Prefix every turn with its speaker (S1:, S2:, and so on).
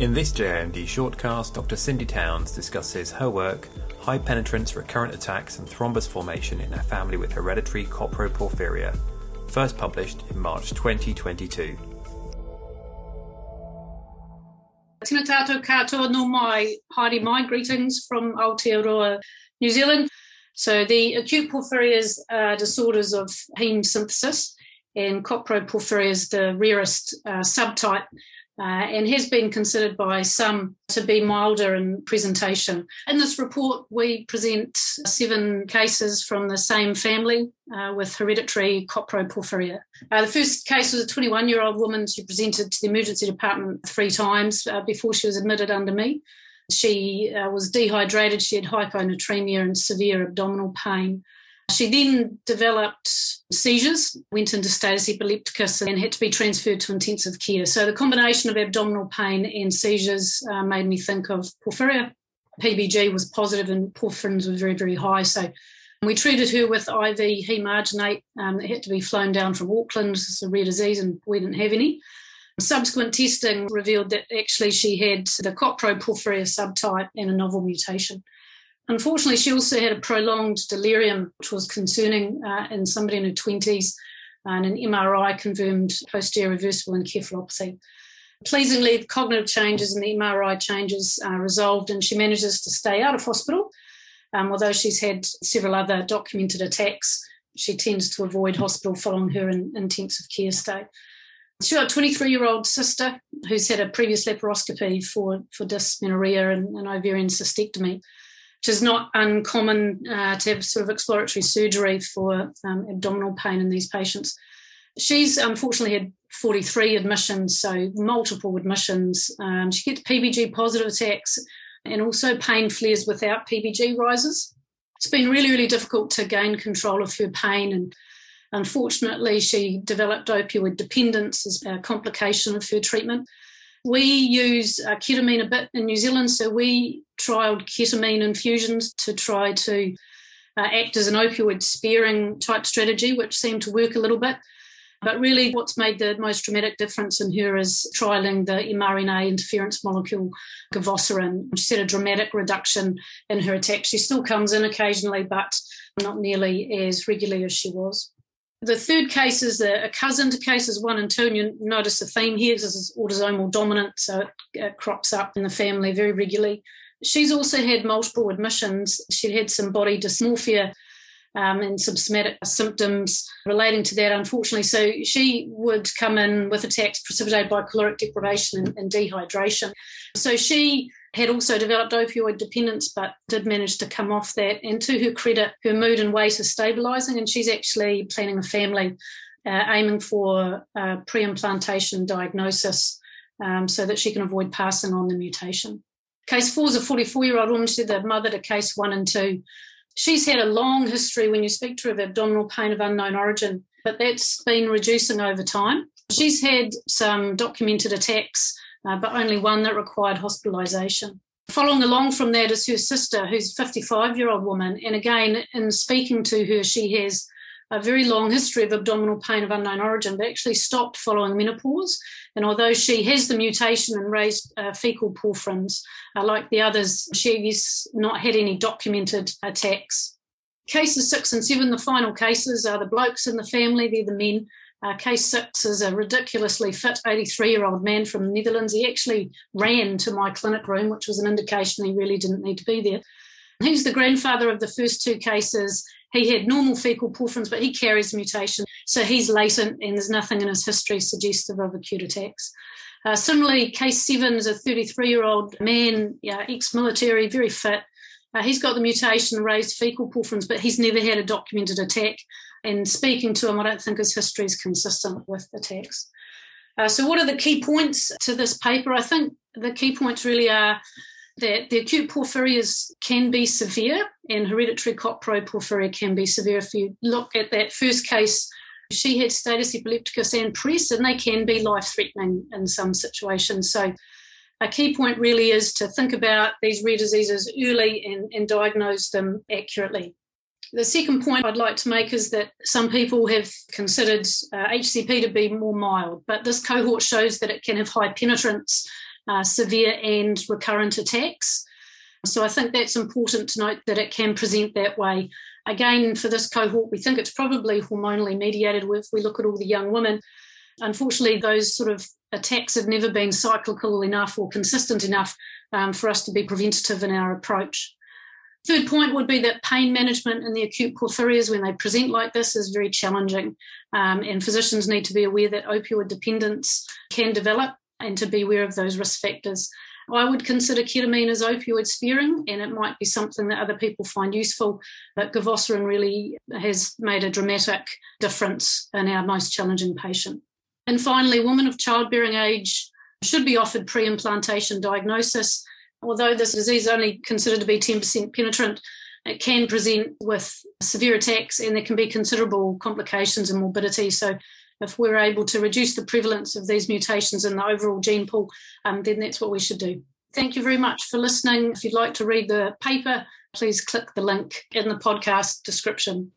S1: In this JMD shortcast, Dr. Cindy Towns discusses her work, high penetrance recurrent attacks and thrombus formation in a family with hereditary coproporphyria, first published in March 2022.
S2: Tina katoa no mai, Heidi my greetings from Aotearoa, New Zealand. So the acute porphyrias are disorders of heme synthesis and coproporphyria is the rarest uh, subtype uh, and has been considered by some to be milder in presentation. In this report, we present seven cases from the same family uh, with hereditary coproporphyria. Uh, the first case was a 21 year old woman. She presented to the emergency department three times uh, before she was admitted under me. She uh, was dehydrated, she had hyponatremia and severe abdominal pain. She then developed seizures, went into status epilepticus, and had to be transferred to intensive care. So the combination of abdominal pain and seizures uh, made me think of porphyria. PBG was positive and porphyrins were very, very high. So we treated her with IV heme arginate. Um, it had to be flown down from Auckland. It's a rare disease, and we didn't have any. Subsequent testing revealed that actually she had the coproporphyria subtype and a novel mutation. Unfortunately, she also had a prolonged delirium, which was concerning uh, in somebody in her 20s, and an MRI confirmed posterior reversible encephalopathy. Pleasingly, the cognitive changes and the MRI changes uh, resolved, and she manages to stay out of hospital. Um, although she's had several other documented attacks, she tends to avoid hospital following her in intensive care stay. She's got a 23 year old sister who's had a previous laparoscopy for, for dysmenorrhea and an ovarian cystectomy which is not uncommon uh, to have sort of exploratory surgery for um, abdominal pain in these patients. She's unfortunately had 43 admissions, so multiple admissions. Um, she gets PBG positive attacks and also pain flares without PBG rises. It's been really, really difficult to gain control of her pain. And unfortunately, she developed opioid dependence as a complication of her treatment. We use uh, ketamine a bit in New Zealand, so we trialed ketamine infusions to try to uh, act as an opioid sparing type strategy, which seemed to work a little bit. But really, what's made the most dramatic difference in her is trialing the mRNA interference molecule givosiran. She's had a dramatic reduction in her attacks. She still comes in occasionally, but not nearly as regularly as she was. The third case is a, cousin to cases one and two, and you notice a theme here. This is autosomal dominant, so it crops up in the family very regularly. She's also had multiple admissions. She'd had some body dysmorphia um, and some somatic symptoms relating to that, unfortunately. So she would come in with attacks precipitated by caloric deprivation and, and dehydration. So she had also developed opioid dependence, but did manage to come off that. And to her credit, her mood and weight are stabilising, and she's actually planning a family, uh, aiming for uh, pre-implantation diagnosis um, so that she can avoid passing on the mutation. Case four is a 44-year-old woman. She's the mother to case one and two. She's had a long history when you speak to her of abdominal pain of unknown origin, but that's been reducing over time. She's had some documented attacks uh, but only one that required hospitalisation. Following along from that is her sister, who's a 55 year old woman. And again, in speaking to her, she has a very long history of abdominal pain of unknown origin, but actually stopped following menopause. And although she has the mutation and raised uh, fecal porphyrins, uh, like the others, she's not had any documented attacks. Cases six and seven, the final cases, are the blokes in the family, they're the men. Uh, case six is a ridiculously fit 83 year old man from the Netherlands. He actually ran to my clinic room, which was an indication he really didn't need to be there. He's the grandfather of the first two cases. He had normal fecal porphyrins, but he carries mutation. So he's latent and there's nothing in his history suggestive of acute attacks. Uh, similarly, case seven is a 33 year old man, yeah, ex military, very fit. Uh, he's got the mutation, raised fecal porphyrins, but he's never had a documented attack. And speaking to him, I don't think his history is consistent with text. Uh, so, what are the key points to this paper? I think the key points really are that the acute porphyrias can be severe and hereditary coproporphyria can be severe. If you look at that first case, she had status epilepticus and PRES, and they can be life threatening in some situations. So, a key point really is to think about these rare diseases early and, and diagnose them accurately. The second point I'd like to make is that some people have considered uh, HCP to be more mild, but this cohort shows that it can have high penetrance uh, severe and recurrent attacks. So I think that's important to note that it can present that way. Again, for this cohort, we think it's probably hormonally mediated if we look at all the young women. Unfortunately, those sort of attacks have never been cyclical enough or consistent enough um, for us to be preventative in our approach. Third point would be that pain management in the acute porphyrias when they present like this is very challenging, um, and physicians need to be aware that opioid dependence can develop and to be aware of those risk factors. I would consider ketamine as opioid sparing, and it might be something that other people find useful, but givosiran really has made a dramatic difference in our most challenging patient. And finally, women of childbearing age should be offered pre implantation diagnosis. Although this disease is only considered to be 10% penetrant, it can present with severe attacks and there can be considerable complications and morbidity. So, if we're able to reduce the prevalence of these mutations in the overall gene pool, um, then that's what we should do. Thank you very much for listening. If you'd like to read the paper, please click the link in the podcast description.